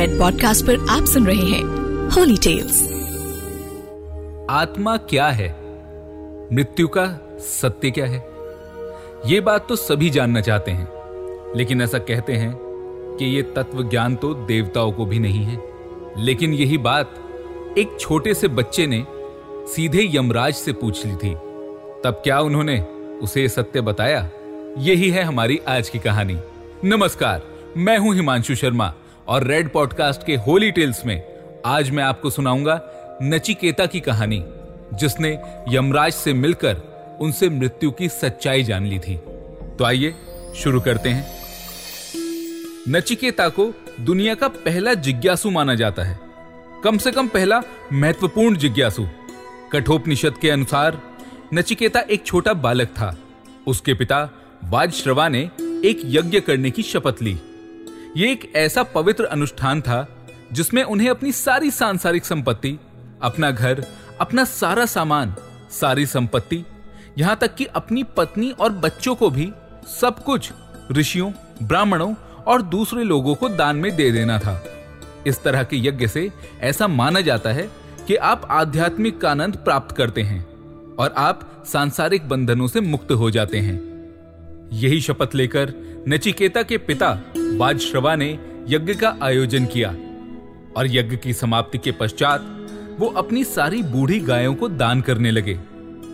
Red podcast पर आप सुन रहे हैं होली टेल्स आत्मा क्या है? मृत्यु का सत्य क्या है? ये बात तो सभी जानना चाहते हैं, लेकिन ऐसा कहते हैं कि ये तत्व ज्ञान तो देवताओं को भी नहीं है। लेकिन यही बात एक छोटे से बच्चे ने सीधे यमराज से पूछ ली थी। तब क्या उन्होंने उसे सत्य बताया? यही है हमारी आज की कहानी। नमस्कार, मैं हूँ हिमांशु शर्मा। और रेड पॉडकास्ट के होली टेल्स में आज मैं आपको सुनाऊँगा नचिकेता की कहानी, जिसने यमराज से मिलकर उनसे मृत्यु की सच्चाई जान ली थी। तो आइए, शुरू करते हैं। नचिकेता को दुनिया का पहला जिज्ञासु माना जाता है। कम से कम पहला महत्वपूर्ण जिज्ञासु। कठोपनिषद के अनुसार, नचिकेता एक छोटा बालक था। उसके पिता वाजश्रवा ने एक यज्ञ करने की शपथ ली। ये एक ऐसा पवित्र अनुष्ठान था, जिसमें उन्हें अपनी सारी सांसारिक संपत्ति, अपना घर, अपना सारा सामान, सारी संपत्ति, यहाँ तक कि अपनी पत्नी और बच्चों को भी सब कुछ ऋषियों, ब्राह्मणों और दूसरे लोगों को दान में दे देना था। इस तरह के यज्ञ से ऐसा माना जाता है कि आप आध्यात्मिक आनंद प्राप्त करते हैं और आप सांसारिक बंधनों से मुक्त हो जाते हैं। यही शपथ लेकर नचिकेता के पिता बाजश्रवा ने यज्ञ का आयोजन किया और यज्ञ की समाप्ति के पश्चात वो अपनी सारी बूढ़ी गायों को दान करने लगे,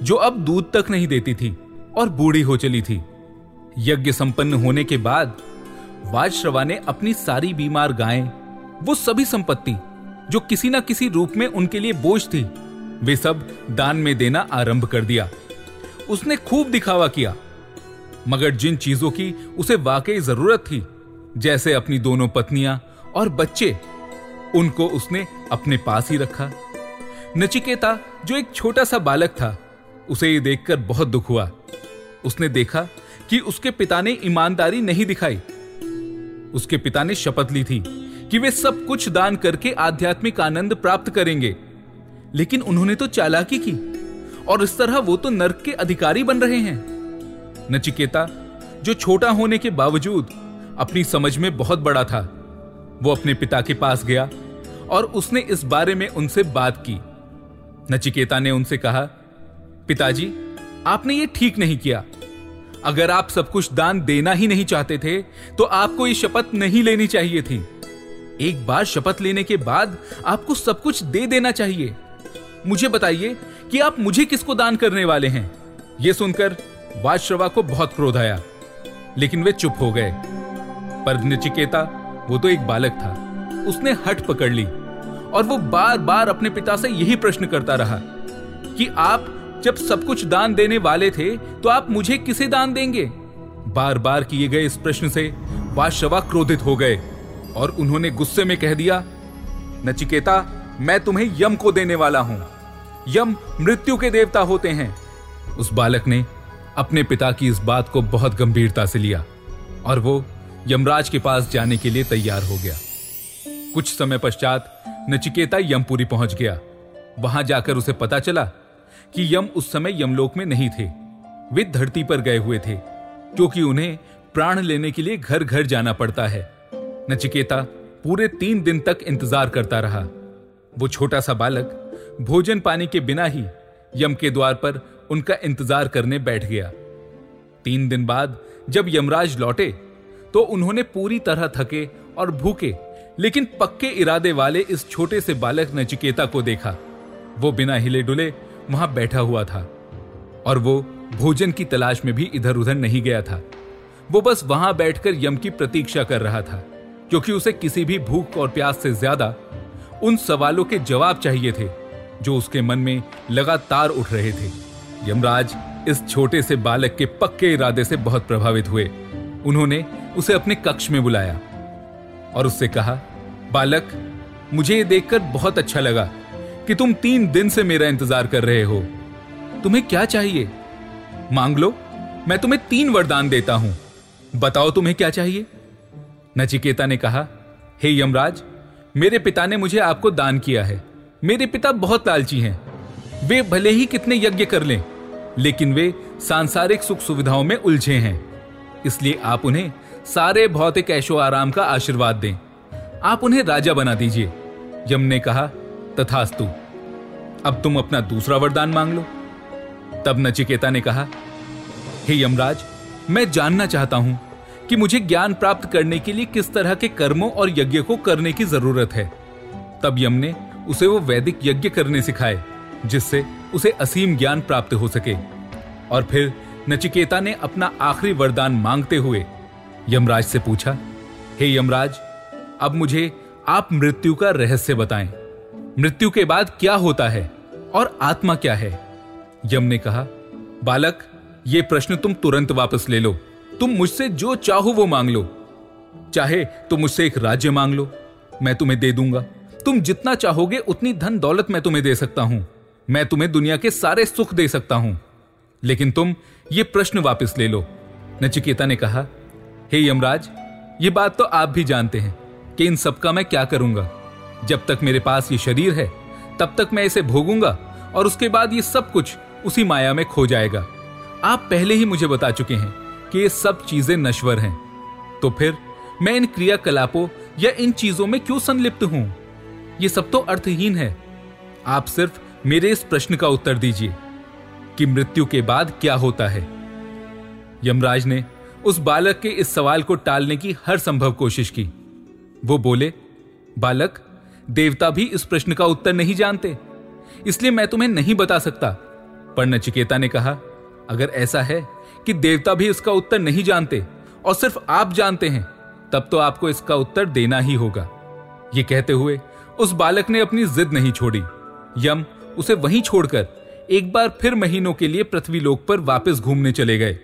जो अब दूध तक नहीं देती थी और बूढ़ी हो चली थी। यज्ञ संपन्न होने के बाद वाजश्रवा ने अपनी सारी बीमार गायें, वो सभी संपत्ति, जो किसी ना किसी रूप में उनके लिए बोझ थी, वे सब दान में देना आरंभ कर दिया। उसने खूब दिखावा किया, मगर जिन चीज़ों की उसे वाकई ज़रूरत थी जैसे अपनी दोनों पत्नियाँ और बच्चे, उनको उसने अपने पास ही रखा। नचिकेता, जो एक छोटा सा बालक था, उसे ये देखकर बहुत दुख हुआ। उसने देखा कि उसके पिता ने ईमानदारी नहीं दिखाई। उसके पिता ने शपथ ली थी कि वे सब कुछ दान करके आध्यात्मिक आनंद प्राप्त करेंगे। लेकिन उन्होंने तो चालाकी की, और इस तरह वो तो नर्क के अधिकारी बन रहे हैं। नचिकेता, जो छोटा होने के बावजूद अपनी समझ में बहुत बड़ा था। वो अपने पिता के पास गया और उसने इस बारे में उनसे बात की। नचिकेता ने उनसे कहा, पिताजी, आपने ये ठीक नहीं किया। अगर आप सब कुछ दान देना ही नहीं चाहते थे तो आपको ये शपथ नहीं लेनी चाहिए थी। एक बार शपथ लेने के बाद आपको सब कुछ दे देना चाहिए। मुझे बताइए कि आप मुझे किसको दान करने वाले हैं? यह सुनकर वाजश्रवा को बहुत क्रोध आया, लेकिन वे चुप हो गए। पर नचिकेता, वो तो एक बालक था। उसने हट पकड़ ली और वो बार बार अपने पिता से यही प्रश्न करता रहा कि आप जब सब कुछ दान देने वाले थे तो आप मुझे किसे दान देंगे? बार बार किए गए इस प्रश्न से बादशाह क्रोधित हो गए और उन्होंने गुस्से में कह दिया, नचिकेता, मैं तुम्हें यम को देने वाला हूँ। यम मृत्यु के देवता होते हैं। उस बालक ने अपने पिता की इस बात को बहुत गंभीरता से लिया और वो यमराज के पास जाने के लिए तैयार हो गया। कुछ समय पश्चात नचिकेता यमपुरी पहुँच गया। वहाँ जाकर उसे पता चला कि यम उस समय यमलोक में नहीं थे। वे धरती पर गए हुए थे क्योंकि उन्हें प्राण लेने के लिए घर घर जाना पड़ता है। नचिकेता पूरे तीन दिन तक इंतज़ार करता रहा। वो छोटा सा बालक भोजन पानी के बिना ही यम के द्वार पर उनका इंतज़ार करने बैठ गया। तीन दिन बाद जब यमराज लौटे तो उन्होंने पूरी तरह थके और भूखे, लेकिन पक्के इरादे वाले इस छोटे से बालक नचिकेता को देखा। वो बिना हिले डुले वहाँ बैठा हुआ था और वो भोजन की तलाश में भी इधर उधर नहीं गया था। वो बस वहाँ बैठकर यम की प्रतीक्षा कर रहा था, क्योंकि उसे किसी भी भूख और प्यास से ज़्यादा उन सवालों के जवाब चाहिए थे, जो उसके मन में लगातार उठ रहे थे। यमराज इस छोटे से बालक के पक्के इरादे से बहुत प्रभावित हुए। उन्होंने उसे अपने कक्ष में बुलाया और उससे कहा, बालक, मुझे ये देखकर बहुत अच्छा लगा कि तुम तीन दिन से मेरा इंतज़ार कर रहे हो। तुम्हें क्या चाहिए? मांग लो, मैं तुम्हें तीन वरदान देता हूँ। बताओ तुम्हें क्या चाहिए? नचिकेता ने कहा, हे hey यमराज, मेरे पिता ने मुझे आपको दान किया है। मेरे पिता बहुत लालची हैं। वे भले ही कितने यज्ञ कर लें, लेकिन वे सांसारिक सुख सुविधाओं में उलझे हैं। इसलिए आप उन्हें सारे भौतिक ऐशो आराम का आशीर्वाद दें। आप उन्हें राजा बना दीजिए। यम ने कहा, तथास्तु, अब तुम अपना दूसरा वरदान मांग लो। तब नचिकेता ने कहा, हे यमराज, मैं जानना चाहता हूँ कि मुझे ज्ञान प्राप्त करने के लिए किस तरह के कर्मों और यज्ञ को करने की ज़रूरत है। तब यम ने उसे वो वैदिक यज्ञ करने सिखाए, जिससे उसे असीम ज्ञान प्राप्त हो सके। और फिर नचिकेता ने अपना आखिरी वरदान मांगते हुए यमराज से पूछा, हे hey यमराज, अब मुझे आप मृत्यु का रहस्य बताएँ। मृत्यु के बाद क्या होता है और आत्मा क्या है? यम ने कहा, बालक, ये प्रश्न तुम तुरंत वापस ले लो। तुम मुझसे जो चाहो वो मांग लो। चाहे तो मुझसे एक राज्य मांग लो, मैं तुम्हें दे दूँगा। तुम जितना चाहोगे उतनी धन दौलत मैं तुम्हें दे सकता हूँ। मैं तुम्हें दुनिया के सारे सुख दे सकता हूँ। लेकिन तुम ये प्रश्न वापस ले लो। नचिकेता ने कहा हे यमराज, ये बात तो आप भी जानते हैं कि इन सब का मैं क्या करूँगा। जब तक मेरे पास ये शरीर है, तब तक मैं इसे भोगूँगा और उसके बाद ये सब कुछ उसी माया में खो जाएगा। आप पहले ही मुझे बता चुके हैं कि ये सब चीज़ें नश्वर हैं। तो फिर मैं इन क्रियाकलापों या इन चीज़ों में क्यों संलिप्त हूँ? ये सब तो अर्थहीन है। आप सिर्फ़ मेरे इस प्रश्न का उत्तर दीजिए कि मृत्यु के बाद क्या होता है। यमराज ने उस बालक के इस सवाल को टालने की हर संभव कोशिश की। वो बोले, बालक, देवता भी इस प्रश्न का उत्तर नहीं जानते। इसलिए मैं तुम्हें नहीं बता सकता। पर नचिकेता ने कहा, अगर ऐसा है कि देवता भी इसका उत्तर नहीं जानते और सिर्फ़ आप जानते हैं, तब तो आपको इसका उत्तर देना ही होगा। ये कहते हुए उस बालक ने अपनी जिद नहीं छोड़ी। यम उसे वहीं छोड़कर एक बार फिर महीनों के लिए पृथ्वी लोक पर वापस घूमने चले गए।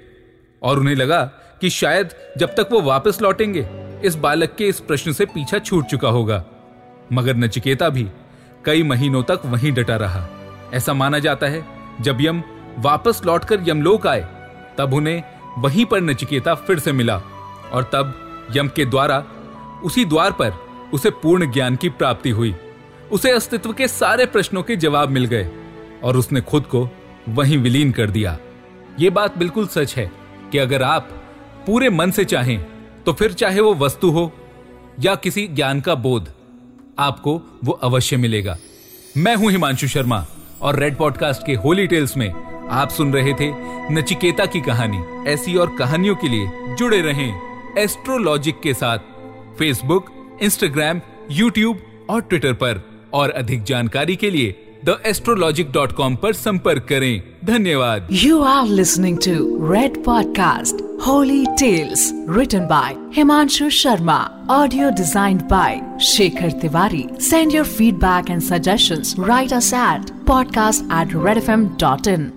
और उन्हें लगा कि शायद जब तक वो वापस लौटेंगे, इस बालक के इस प्रश्न से पीछा छूट चुका होगा। मगर नचिकेता भी कई महीनों तक वहीं डटा रहा। ऐसा माना जाता है, जब यम वापस लौटकर यमलोक आए, तब उन्हें वहीं पर नचिकेता फिर से मिला और तब यम के द्वारा, उसी द्वार पर उसे पूर्ण ज्ञान की प्राप्ति हुई। उसे अस्तित्व के सारे प्रश्नों के जवाब मिल गए और उसने खुद को वहीं विलीन कर दिया। ये बात बिल्कुल सच है। कि अगर आप पूरे मन से चाहें तो फिर चाहे वो वस्तु हो या किसी ज्ञान का बोध, आपको वो अवश्य मिलेगा। मैं हूँ हिमांशु शर्मा और रेड पॉडकास्ट के होली टेल्स में आप सुन रहे थे नचिकेता की कहानी। ऐसी और कहानियों के लिए जुड़े रहें एस्ट्रोलॉजिक के साथ फेसबुक इंस्टाग्राम यूट्यूब और ट्विटर पर। और अधिक जानकारी के लिए द एस्ट्रोलॉजिक डॉट कॉम आरोप संपर्क करें। धन्यवाद। You are listening to Red podcast Holy Tales written by Himanshu Sharma audio design by Shekhar Tiwari send your feedback and suggestion write us at podcast at Red F M dot in